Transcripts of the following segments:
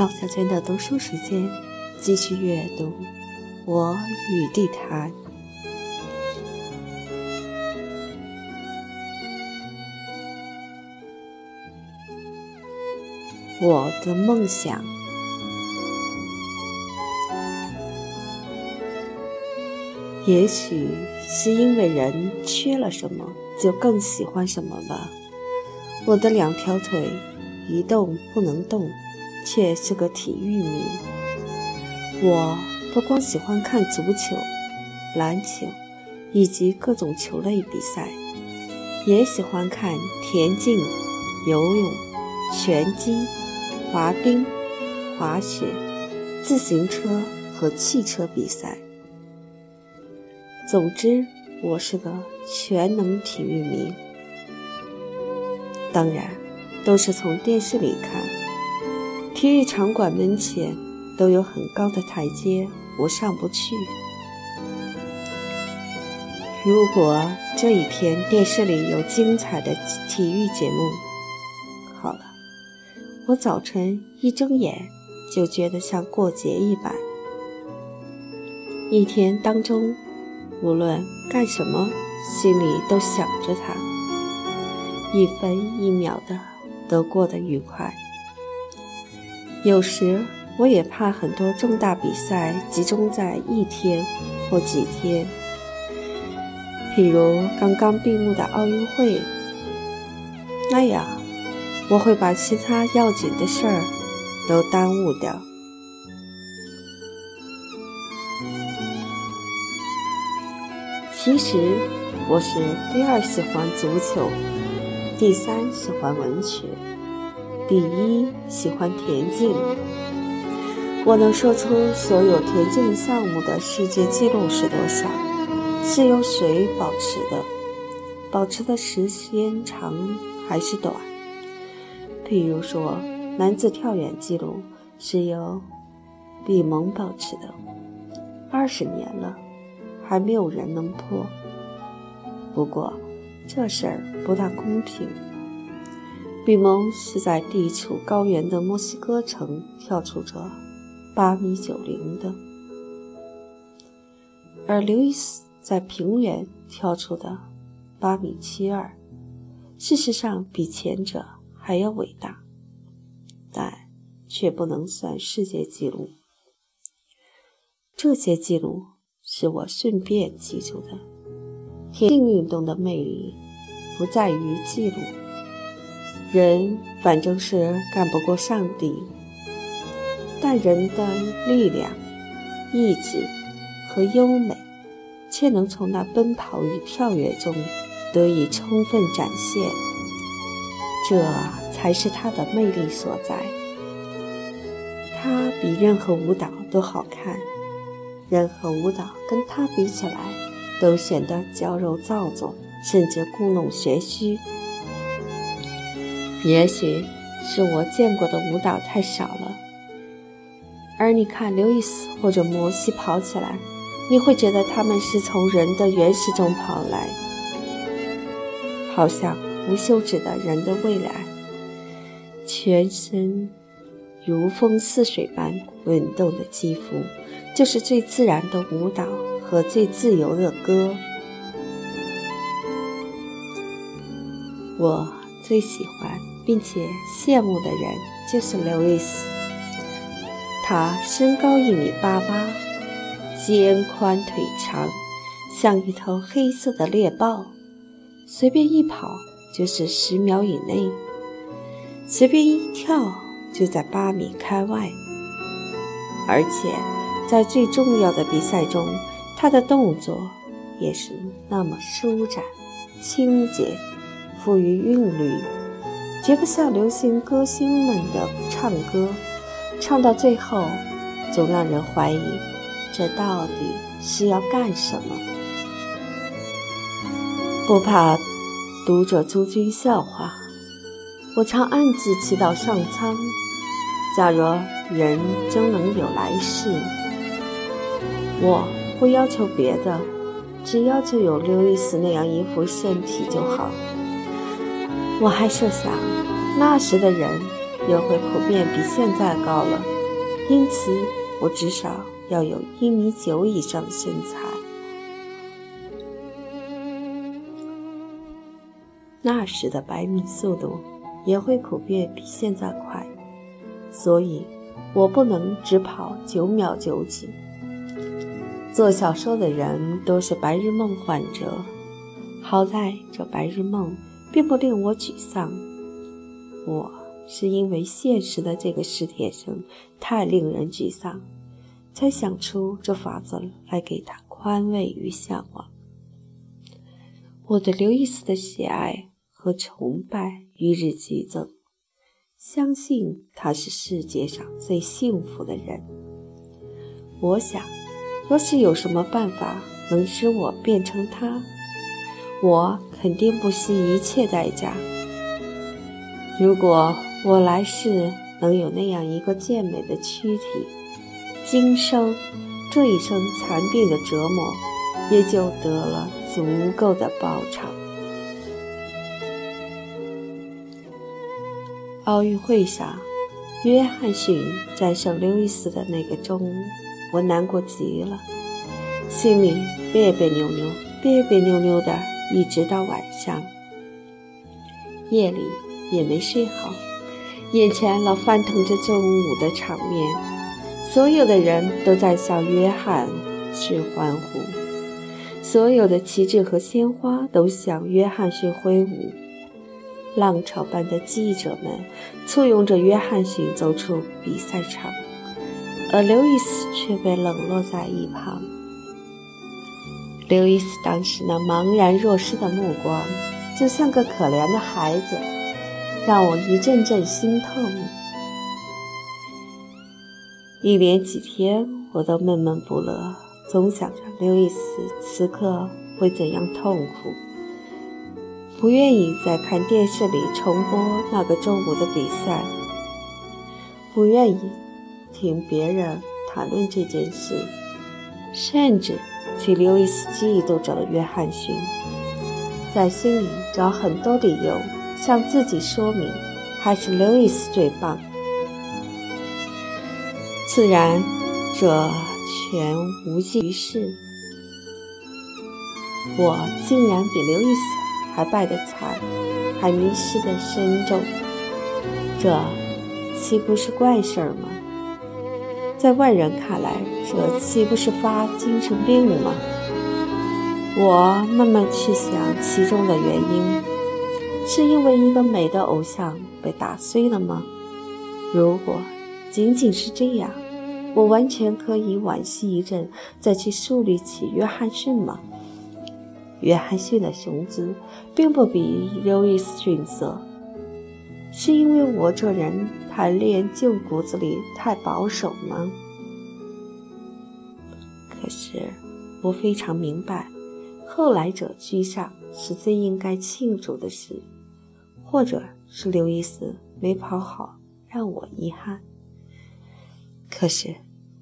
毛小娟的读书时间，继续阅读《我与地坛》。我的梦想，也许是因为人缺了什么，就更喜欢什么吧。我的两条腿一动不能动，却是个体育迷。我不光喜欢看足球、篮球以及各种球类比赛，也喜欢看田径、游泳、拳击。滑冰、滑雪、自行车和汽车比赛。总之，我是个全能体育迷。当然，都是从电视里看。体育场馆门前都有很高的台阶，我上不去。如果这一天电视里有精彩的体育节目，好了。我早晨一睁眼就觉得像过节一般，一天当中无论干什么，心里都想着他，一分一秒的都过得愉快。有时我也怕很多重大比赛集中在一天或几天，譬如刚刚闭幕的奥运会，那样。我会把其他要紧的事儿都耽误掉。其实我是第二喜欢足球，第三喜欢文学，第一喜欢田径。我能说出所有田径项目的世界纪录是多少，是由谁保持的，保持的时间长还是短？譬如说，男子跳远记录是由比蒙保持的，二十年了，还没有人能破。不过，这事儿不大公平。比蒙是在地处高原的墨西哥城跳出着八米九零的，而刘易斯在平原跳出的八米七二，事实上比前者。还要伟大，但却不能算世界纪录。这些记录是我顺便记住的。田径运动的魅力不在于记录，人反正是干不过上帝，但人的力量、意志和优美，却能从那奔跑与跳跃中得以充分展现。这才是它的魅力所在。它比任何舞蹈都好看，任何舞蹈跟它比起来都显得矫揉造作，甚至故弄玄虚。也许是我见过的舞蹈太少了，而你看刘易斯或者摩西跑起来，你会觉得他们是从人的原始中跑来，好像。无休止的人的未来，全身如风似水般滚动的肌肤，就是最自然的舞蹈和最自由的歌。我最喜欢并且羡慕的人就是刘易斯，他身高一米八八，肩宽腿长，像一头黑色的猎豹，随便一跑。就是十秒以内，随便一跳就在八米开外，而且在最重要的比赛中，他的动作也是那么舒展、清洁、富于韵律，绝不像流行歌星们的唱歌，唱到最后总让人怀疑这到底是要干什么，不怕。读者诸君笑话，我常暗自祈祷上苍。假若人真能有来世，我不要求别的，只要求有刘易斯那样一副身体就好。我还设想，那时的人也会普遍比现在高了，因此我至少要有一米九以上的身材。那时的百米速度也会普遍比现在快，所以我不能只跑九秒九几。做小说的人都是白日梦患者，好在这白日梦并不令我沮丧。我是因为现实的这个史铁生太令人沮丧，才想出这法子来给他宽慰与向往。我对刘易斯的喜爱和崇拜与日俱增，相信他是世界上最幸福的人。我想。若是有什么办法能使我变成他，我肯定不惜一切代价。如果我来世能有那样一个健美的躯体，今生这一生残病的折磨也就得了足够的报偿。奥运会上，约翰逊战胜刘易斯的那个中午。我难过极了，心里别别扭扭，别别扭扭的，一直到晚上。夜里也没睡好，眼前老翻腾着中午的场面，所有的人都在向约翰逊欢呼，所有的旗帜和鲜花都向约翰逊挥舞，浪潮般的记者们簇拥着约翰逊走出比赛场。而刘易斯却被冷落在一旁。刘易斯当时那茫然若失的目光，就像个可怜的孩子，让我一阵阵心痛。一连几天，我都闷闷不乐，总想着刘易斯此刻会怎样痛苦，不愿意再看电视里重播那个周五的比赛，不愿意。听别人谈论这件事，甚至去刘易斯嫉妒着约翰逊，在心里找很多理由向自己说明，还是刘易斯最棒。自然，这全无济于事。我竟然比刘易斯还败得惨，还迷失得深重，这岂不是怪事儿吗？在外人看来，这岂不是发精神病了吗？我慢慢去想其中的原因，是因为一个美的偶像被打碎了吗？如果仅仅是这样，我完全可以惋惜一阵，再去树立起约翰逊吗？约翰逊的雄姿并不比刘易斯逊色，是因为我这人。还练就骨子里太保守吗？可是我非常明白，后来者居上是最应该庆祝的事，或者是刘易斯没跑好让我遗憾。可是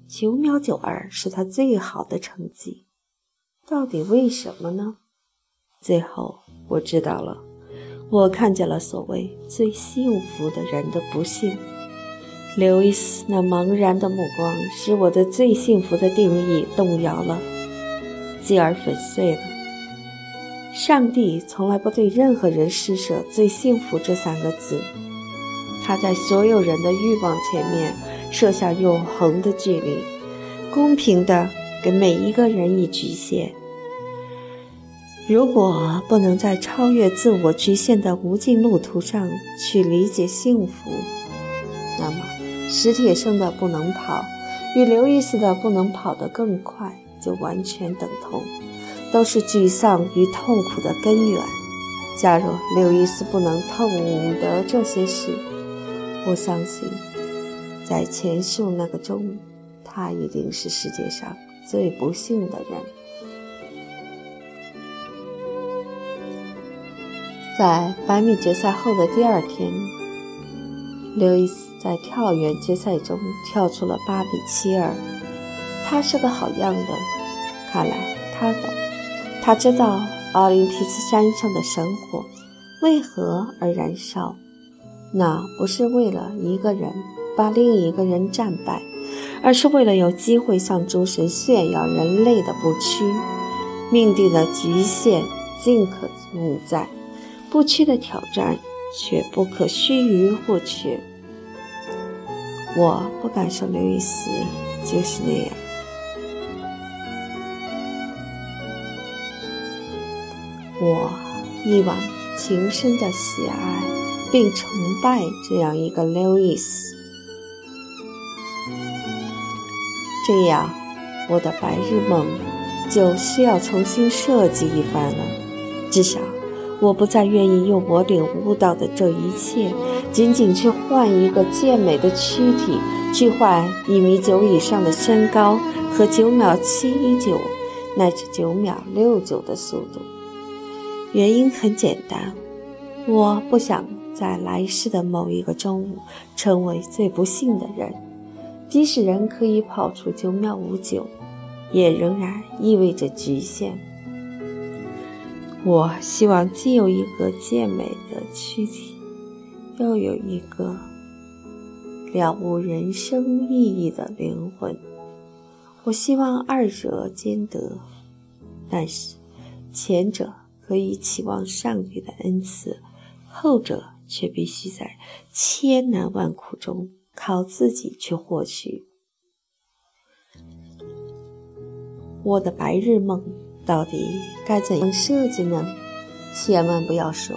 九秒九二是他最好的成绩，到底为什么呢？最后我知道了。我看见了所谓最幸福的人的不幸。刘易斯那茫然的目光使我的最幸福的定义动摇了，继而粉碎了。上帝从来不对任何人施舍“最幸福”这三个字，他在所有人的欲望前面设下永恒的距离，公平地给每一个人以局限。如果不能在超越自我局限的无尽路途上去理解幸福，那么史铁生的不能跑，与刘易斯的不能跑得更快，就完全等同，都是沮丧与痛苦的根源。假如刘易斯不能痛得这些事，我相信，在前述那个中，他一定是世界上最不幸的人。在百米决赛后的第二天，刘易斯在跳远决赛中跳出了八比七二。他是个好样的，看来他懂，他知道奥林匹斯山上的神火为何而燃烧，那不是为了一个人把另一个人战败，而是为了有机会向诸神炫耀人类的不屈。命定的极限尽可能在，不屈的挑战却不可须臾或缺。我不敢说刘易斯就是那样。我一往情深的喜爱并崇拜这样一个刘易斯，这样我的白日梦就需要重新设计一番了。至少，我不再愿意用我领悟到的这一切，仅仅去换一个健美的躯体，去换一米九以上的身高和九秒七九乃至九秒六九的速度。原因很简单，我不想在来世的某一个中午成为最不幸的人。即使人可以跑出九秒五九，也仍然意味着局限。我希望既有一个健美的躯体，又有一个了悟人生意义的灵魂。我希望二者兼得，但是前者。可以期望上帝的恩赐，后者却必须在千难万苦中靠自己去获取。我的白日梦到底该怎样设计呢？千万不要说，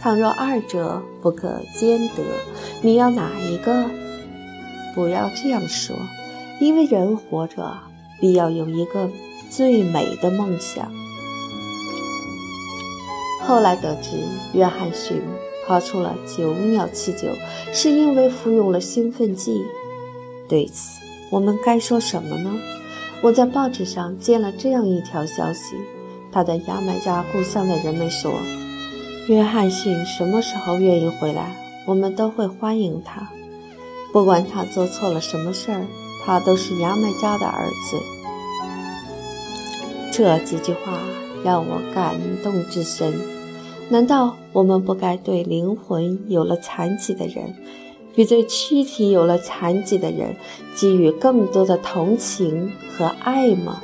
倘若二者不可兼得，你要哪一个？不要这样说，因为人活着必要有一个最美的梦想。后来得知，约翰逊跑出了九秒七九，是因为服用了兴奋剂。对此，我们该说什么呢？我在报纸上见了这样一条消息：他的牙买加故乡的人们说，约翰逊什么时候愿意回来，我们都会欢迎他，不管他做错了什么事儿，他都是牙买加的儿子。这几句话让我感动至深。难道我们不该对灵魂有了残疾的人，比对躯体有了残疾的人给予更多的同情和爱吗？